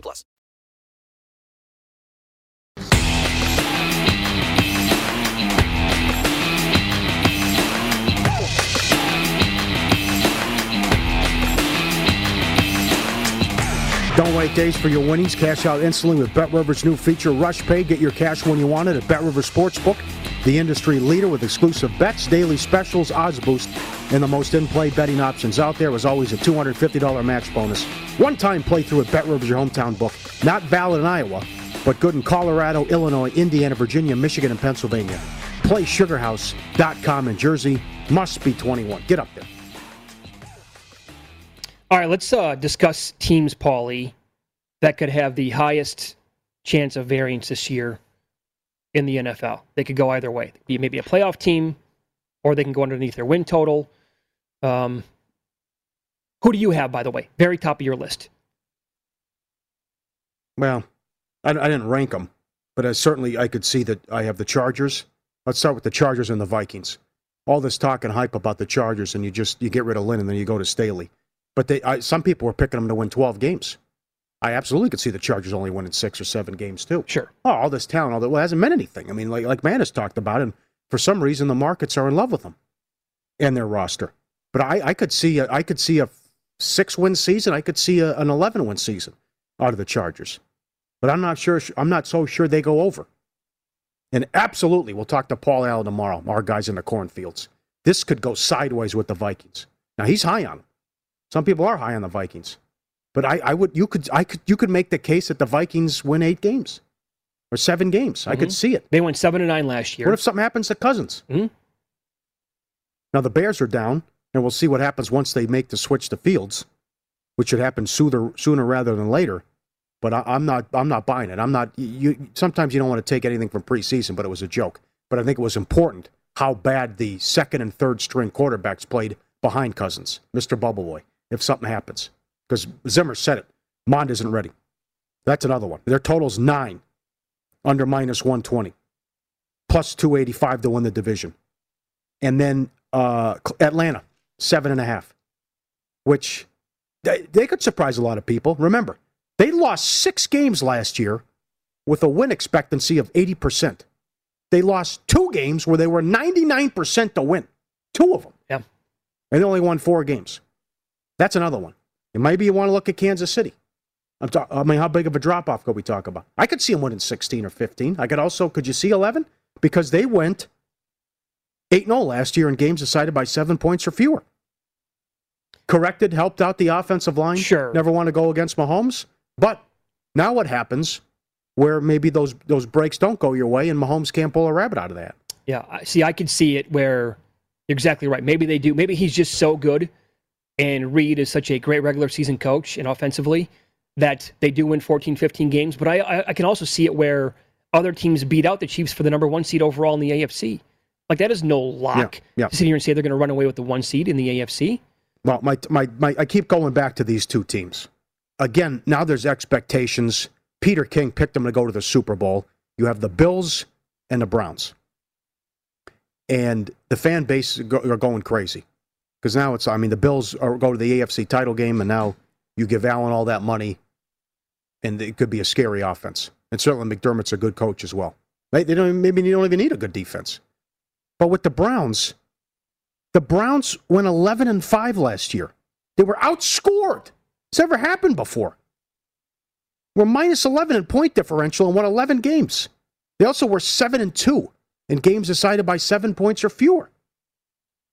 plus. Don't wait days for your winnings. Cash out instantly with Bet Rivers' new feature, Rush Pay. Get your cash when you want it at Bet Rivers Sportsbook, the industry leader with exclusive bets, daily specials, odds boost, and the most in-play betting options out there. was always, a $250 match bonus. One-time playthrough at Bet Rivers, your hometown book. Not valid in Iowa, but good in Colorado, Illinois, Indiana, Virginia, Michigan, and Pennsylvania. Play sugarhouse.com in Jersey. Must be 21. Get up there. All right, let's uh, discuss teams, Pauly, that could have the highest chance of variance this year in the NFL. They could go either way. Be maybe a playoff team, or they can go underneath their win total. Um, who do you have, by the way? Very top of your list. Well, I, I didn't rank them, but I certainly I could see that I have the Chargers. Let's start with the Chargers and the Vikings. All this talk and hype about the Chargers, and you just you get rid of Lynn and then you go to Staley. But they, I, some people were picking them to win 12 games. I absolutely could see the Chargers only winning six or seven games too. Sure. Oh, all this talent, all that well, it hasn't meant anything. I mean, like like Man has talked about, and for some reason the markets are in love with them and their roster. But I, I could see a, I could see a six win season. I could see a, an 11 win season out of the Chargers. But I'm not sure. I'm not so sure they go over. And absolutely, we'll talk to Paul Allen tomorrow. Our guys in the cornfields. This could go sideways with the Vikings. Now he's high on them. Some people are high on the Vikings, but I, I would you could I could you could make the case that the Vikings win eight games or seven games. I could Mhm. see it. They went seven to nine last year. What if something happens to Cousins? Mhm. Now the Bears are down, and we'll see what happens once they make the switch to Fields, which should happen sooner sooner rather than later. But I, I'm not I'm not buying it. I'm not. You sometimes you don't want to take anything from preseason, but it was a joke. But I think it was important how bad the second and third string quarterbacks played behind Cousins, Mr. Bubble Boy, if something happens. Because Zimmer said it. Mond isn't ready. That's another one. Their total's nine, under minus 120, plus 285 to win the division. And then uh, Atlanta, seven and a half, which they, they could surprise a lot of people. Remember, they lost six games last year with a win expectancy of 80%. They lost two games where they were 99% to win, two of them. Yeah. And they only won four games. That's another one. And maybe you want to look at Kansas City. I'm ta- I mean, how big of a drop off could we talk about? I could see them winning 16 or 15. I could also, could you see 11? Because they went 8 0 last year in games decided by seven points or fewer. Corrected, helped out the offensive line. Sure. Never want to go against Mahomes. But now what happens where maybe those, those breaks don't go your way and Mahomes can't pull a rabbit out of that? Yeah. I- See, I can see it where you're exactly right. Maybe they do. Maybe he's just so good, and Reid is such a great regular season coach and offensively that they do win 14, 15 games. But I, I, I can also see it where other teams beat out the Chiefs for the number one seed overall in the AFC. Like that is no lock Yeah, yeah. to sit here and say they're going to run away with the one seed in the AFC. Well, my, my, my, I keep going back to these two teams. Again, now there's expectations. Peter King picked them to go to the Super Bowl. You have the Bills and the Browns. And the fan base are going crazy. Because now it's, I mean, the Bills are, go to the AFC title game, and now you give Allen all that money, and it could be a scary offense. And certainly McDermott's a good coach as well. Right? They don't, maybe you don't even need a good defense. But with the Browns, the Browns went 11 and 5 last year. They were outscored. It's never happened before. We're minus 11 in point differential and won 11 games. They also were 7 and 2 in games decided by 7 points or fewer.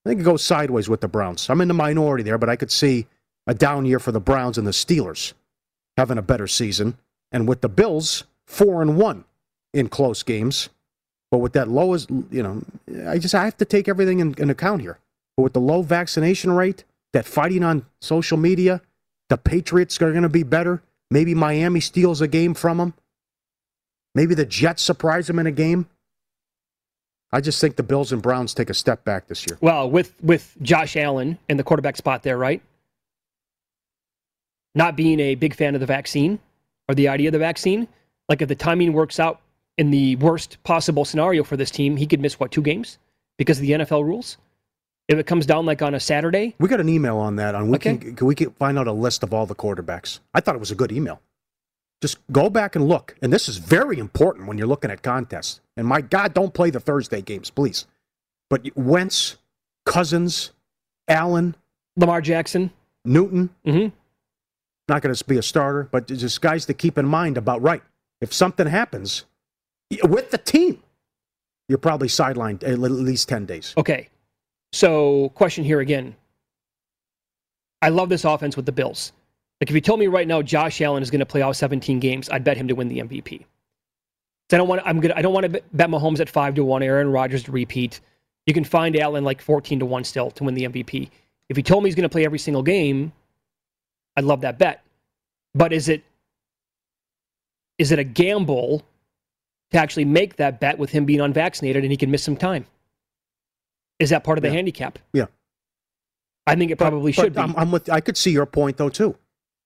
I think it goes sideways with the Browns. I'm in the minority there, but I could see a down year for the Browns and the Steelers having a better season. And with the Bills, 4 and 1 in close games. But with that lowest, you know, I just I have to take everything in, in account here. But with the low vaccination rate, that fighting on social media, the Patriots are going to be better. Maybe Miami steals a game from them. Maybe the Jets surprise them in a game. I just think the Bills and Browns take a step back this year. Well, with with Josh Allen in the quarterback spot there, right? Not being a big fan of the vaccine or the idea of the vaccine, like if the timing works out in the worst possible scenario for this team, he could miss what two games because of the NFL rules. If it comes down like on a Saturday, We got an email on that. On we Okay. can, can we can find out a list of all the quarterbacks? I thought it was a good email. Just go back and look. And this is very important when you're looking at contests. And my God, don't play the Thursday games, please. But Wentz, Cousins, Allen, Lamar Jackson, Newton. Mm-hmm. Not going to be a starter, but just guys to keep in mind about right. If something happens with the team, you're probably sidelined at least ten days. Okay. So, question here again. I love this offense with the Bills. Like, if you told me right now Josh Allen is going to play all 17 games, I'd bet him to win the MVP. So I don't want. I'm gonna. I don't want to bet Mahomes at five to one. Aaron Rodgers to repeat. You can find Allen like 14 to one still to win the MVP. If he told me he's going to play every single game, I'd love that bet. But is it is it a gamble to actually make that bet with him being unvaccinated and he can miss some time? Is that part of the Yeah. handicap? Yeah. I think it probably But should be. I'm, I'm with. I could see your point though too.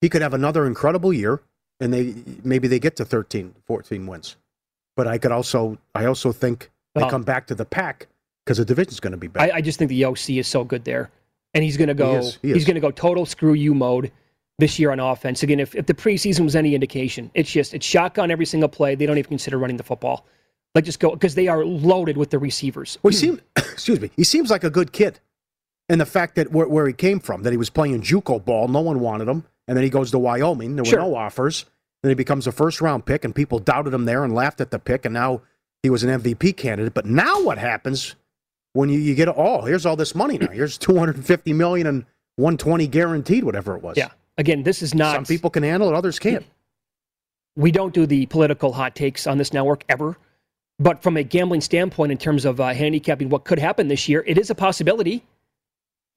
He could have another incredible year, and they maybe they get to 13, 14 wins. But I could also, I also think they Well- come back to the pack because the division's going to be better. I, I just think the OC is so good there, and he's going to go. is, he he's going to go total screw you mode this year on offense. Again, if, if the preseason was any indication, it's just it's shotgun every single play. They don't even consider running the football. Like just go because they are loaded with the receivers. Well, he seems, excuse me, he seems like a good kid. And the fact that where, where he came from, that he was playing JUCO ball, no one wanted him, and then he goes to Wyoming, there were Sure. no offers. Then he becomes a first round pick, and people doubted him there and laughed at the pick, and now he was an MVP candidate. But now what happens when you, you get oh, here's all this money now. Here's 250 million and 120 guaranteed, whatever it was. Yeah. Again, this is not. Some people can handle it, others can't. we don't do the political hot takes on this network ever. But from a gambling standpoint, in terms of uh, handicapping what could happen this year, it is a possibility,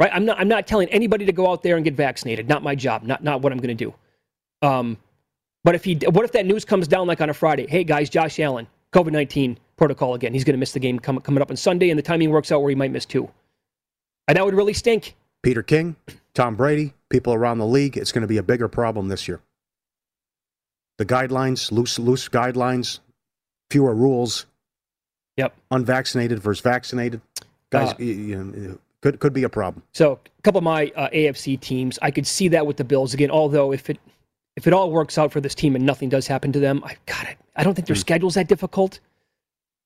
right? I'm not. I'm not telling anybody to go out there and get vaccinated. Not my job. Not not what I'm going to do. Um, but if he, what if that news comes down like on a Friday? Hey guys, Josh Allen, COVID nineteen protocol again. He's going to miss the game com- coming up on Sunday, and the timing works out where he might miss two. And that would really stink. Peter King, Tom Brady, people around the league, it's going to be a bigger problem this year. The guidelines, loose, loose guidelines, fewer rules. Yep. Unvaccinated versus vaccinated. Guys, Uh, you, you, could could be a problem. So a couple of my uh, AFC teams, I could see that with the Bills again. Although if it if it all works out for this team and nothing does happen to them, I got it. I don't think their schedule's that difficult.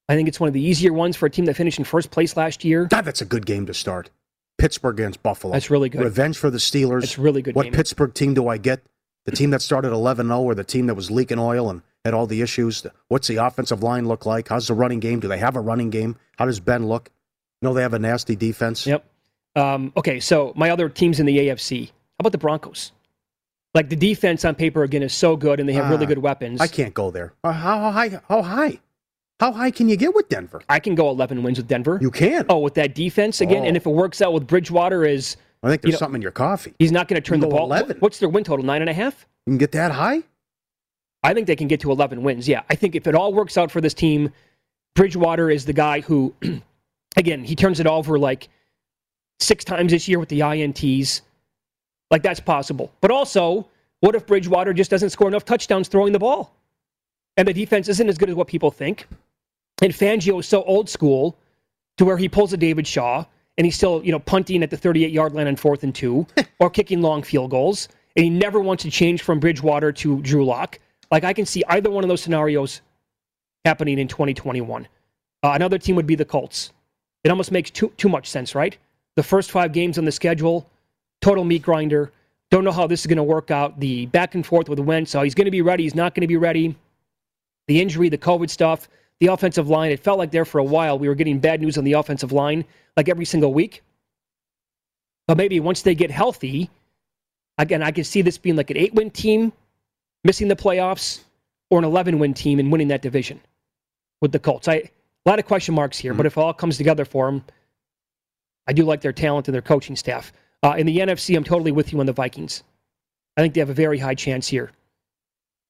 I think it's one of the easier ones for a team that finished in first place last year. God, that's a good game to start. Pittsburgh against Buffalo. That's really good. Revenge for the Steelers. It's really good What game. Pittsburgh team do I get? The team that started 11 0 or the team that was leaking oil and had all the issues? What's the offensive line look like? How's the running game? Do they have a running game? How does Ben look? No, they have a nasty defense. Yep. Um, okay, so my other teams in the AFC. How about the Broncos? Like the defense on paper again is so good, and they have really Ah, good weapons. I can't go there. Uh, how, how high? How high? How high can you get with Denver? I can go 11 wins with Denver. You can. Oh, with that defense again, Oh. and if it works out with Bridgewater, is I think you there's know, something in your coffee. he's not going to turn the ball. 11. What's their win total? Nine and a half. You can get that high? I think they can get to 11 wins. Yeah, I think if it all works out for this team, Bridgewater is the guy who, again, he turns it over like six times this year with the ints. Like that's possible. But also, what if Bridgewater just doesn't score enough touchdowns throwing the ball, and the defense isn't as good as what people think? And Fangio is so old school to where he pulls a David Shaw and he's still, you know, punting at the 38 yard line on fourth and two or kicking long field goals. And he never wants to change from Bridgewater to Drew Lock. Like I can see either one of those scenarios happening in 2021. Uh, another team would be the Colts. It almost makes too too much sense, right? The first five games on the schedule, total meat grinder. Don't know how this is going to work out. The back and forth with Wentz. So he's going to be ready. He's not going to be ready. The injury, the COVID stuff, the offensive line. It felt like there for a while we were getting bad news on the offensive line, like every single week. But maybe once they get healthy, again, I can see this being like an eight-win team missing the playoffs, or an 11-win team and winning that division with the Colts. I a lot of question marks here, but if it all comes together for them, I do like their talent and their coaching staff. Uh, in the NFC, I'm totally with you on the Vikings. I think they have a very high chance here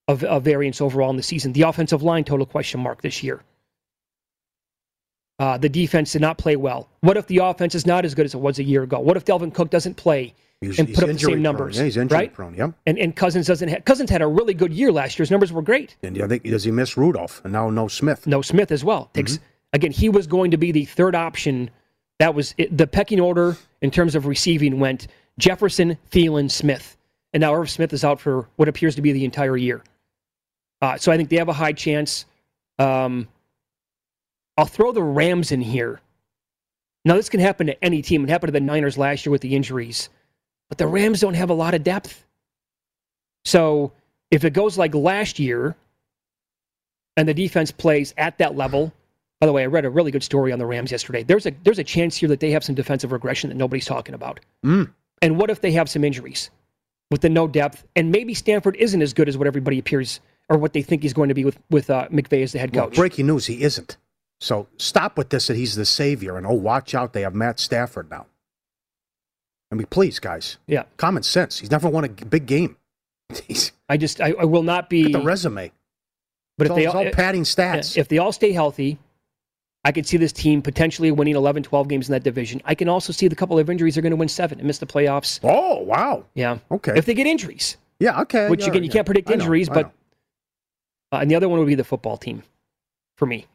of, of variance overall in the season. The offensive line, total question mark this year. Uh, the defense did not play well. What if the offense is not as good as it was a year ago? What if Dalvin Cook doesn't play He's- and put up the injury same prone. numbers? Yeah, he's injury right? prone. Yep. And and Cousins doesn't. Ha- Cousins had a really good year last year. His numbers were great. And I think does he miss Rudolph and now no Smith? No Smith as well. Takes Mm-hmm. again. He was going to be the third option. That was it, the pecking order in terms of receiving went Jefferson, Thielen, Smith, and now Irv Smith is out for what appears to be the entire year. Uh, so I think they have a high chance. Um, I'll throw the Rams in here. Now this can happen to any team. It happened to the Niners last year with the injuries, but the Rams don't have a lot of depth. So if it goes like last year, and the defense plays at that level. By the way, I read a really good story on the Rams yesterday. There's a there's a chance here that they have some defensive regression that nobody's talking about. Mm. And what if they have some injuries with the no depth? And maybe Stafford isn't as good as what everybody appears or what they think he's going to be with with uh, McVay as the head Well, coach. breaking news: he isn't. So stop with this that he's the savior and oh, watch out, they have Matt Stafford now. I mean, please, guys. Yeah. Common sense. He's never won a big game. He's I just I, I will not be. the resume. But It's if they all- all padding stats. if they all stay healthy, I could see this team potentially winning 11, 12 games in that division. I can also see the couple of injuries are going to win seven and miss the playoffs. Oh wow. Yeah. Okay. If they get injuries, Yeah. Okay. which yeah, again you yeah. can't predict I know, injuries, I but uh, and the other one would be the football team for me.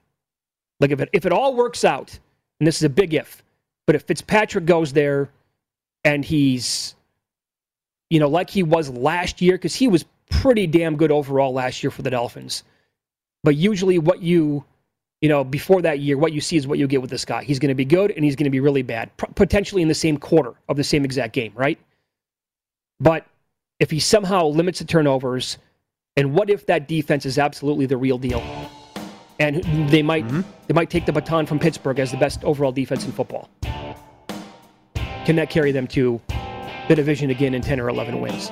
Like if it if it all works out, and this is a big if, but if Fitzpatrick goes there and he's you know like he was last year because he was pretty damn good overall last year for the Dolphins. But usually what you you know before that year what you see is what you get with this guy. He's going to be good and he's going to be really bad, potentially in the same quarter of the same exact game, right? But if he somehow limits the turnovers, and what if that defense is absolutely the real deal? And they might mm-hmm. they might take the baton from Pittsburgh as the best overall defense in football. Can that carry them to the division again in 10 or 11 wins?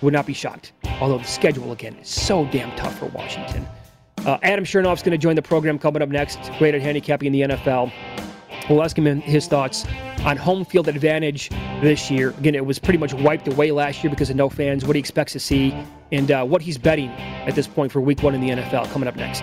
Would not be shocked. Although the schedule again is so damn tough for Washington. Uh, Adam Chernoff's going to join the program coming up next. Great at handicapping in the NFL. We'll ask him his thoughts on home field advantage this year. Again, it was pretty much wiped away last year because of no fans. What he expects to see and uh, what he's betting at this point for Week One in the NFL. Coming up next.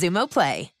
Xumo Play.